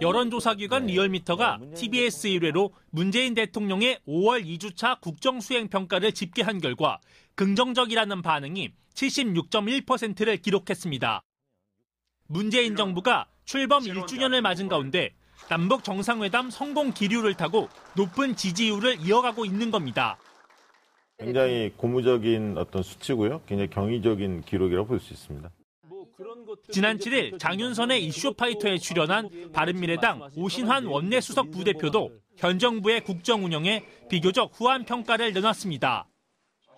여론조사기관 리얼미터가 TBS 1회로 문재인 대통령의 5월 2주차 국정수행평가를 집계한 결과 긍정적이라는 반응이 76.1%를 기록했습니다. 문재인 정부가 출범 1주년을 맞은 가운데 남북 정상회담 성공 기류를 타고 높은 지지율을 이어가고 있는 겁니다. 굉장히 고무적인 어떤 수치고요. 굉장히 경이적인 기록이라고 볼 수 있습니다. 지난 7일 장윤선의 이슈파이터에 출연한 바른미래당 오신환 원내수석 부대표도 현 정부의 국정 운영에 비교적 후한 평가를 내놨습니다.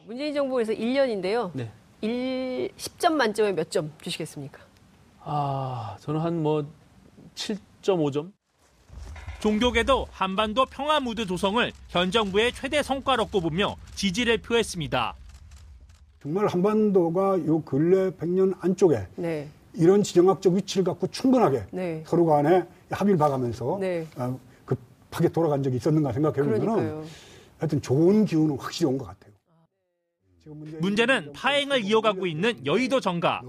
문재인 정부에서 1년인데요. 네. 1, 10점 만점에 몇 점 주시겠습니까? 아, 저는 한 뭐 7.5점? 종교계도 한반도 평화 무드 조성을 현 정부의 최대 성과로 꼽으며 지지를 표했습니다. 정말 한반도가 요 근래 100년 안쪽에 네. 이런 지정학적 위치를 갖고 충분하게 네. 서로 간에 합의를 봐가면서 네. 어, 급하게 돌아간 적이 있었는가 생각해 보면 그러니까요. 하여튼 좋은 기운은 확실히 온 것 같아요. 문제는 파행을 이어가고 있는 여의도 정가.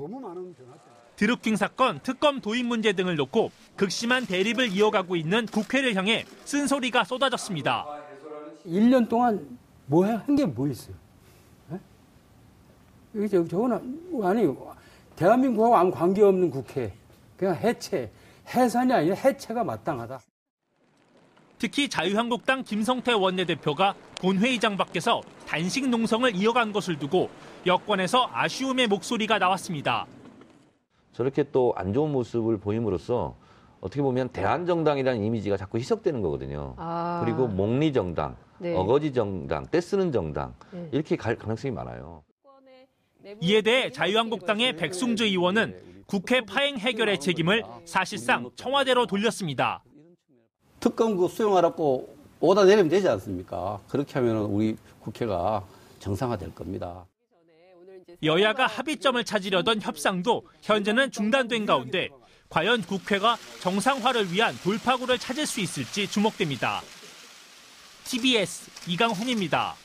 드루킹 사건, 특검 도입 문제 등을 놓고 극심한 대립을 이어가고 있는 국회를 향해 쓴소리가 쏟아졌습니다. 1년 동안 뭐 한 게 뭐 있어요? 저, 저거는 아니 대한민국하고 아무 관계없는 국회 그냥 해체 해산이 아니라 해체가 마땅하다. 특히 자유한국당 김성태 원내대표가 본회의장 밖에서 단식 농성을 이어간 것을 두고 여권에서 아쉬움의 목소리가 나왔습니다. 저렇게 또 안 좋은 모습을 보임으로써 어떻게 보면 대한정당이라는 이미지가 자꾸 희석되는 거거든요. 아. 그리고 목리 정당, 네. 어거지 정당, 떼쓰는 정당 네. 이렇게 갈 가능성이 많아요. 이에 대해 자유한국당의 백승주 의원은 국회 파행 해결의 책임을 사실상 청와대로 돌렸습니다. 특검 그 수용하라고 오다 내리면 되지 않습니까? 그렇게 하면 우리 국회가 정상화될 겁니다. 여야가 합의점을 찾으려던 협상도 현재는 중단된 가운데 과연 국회가 정상화를 위한 돌파구를 찾을 수 있을지 주목됩니다. TBS 이강훈입니다.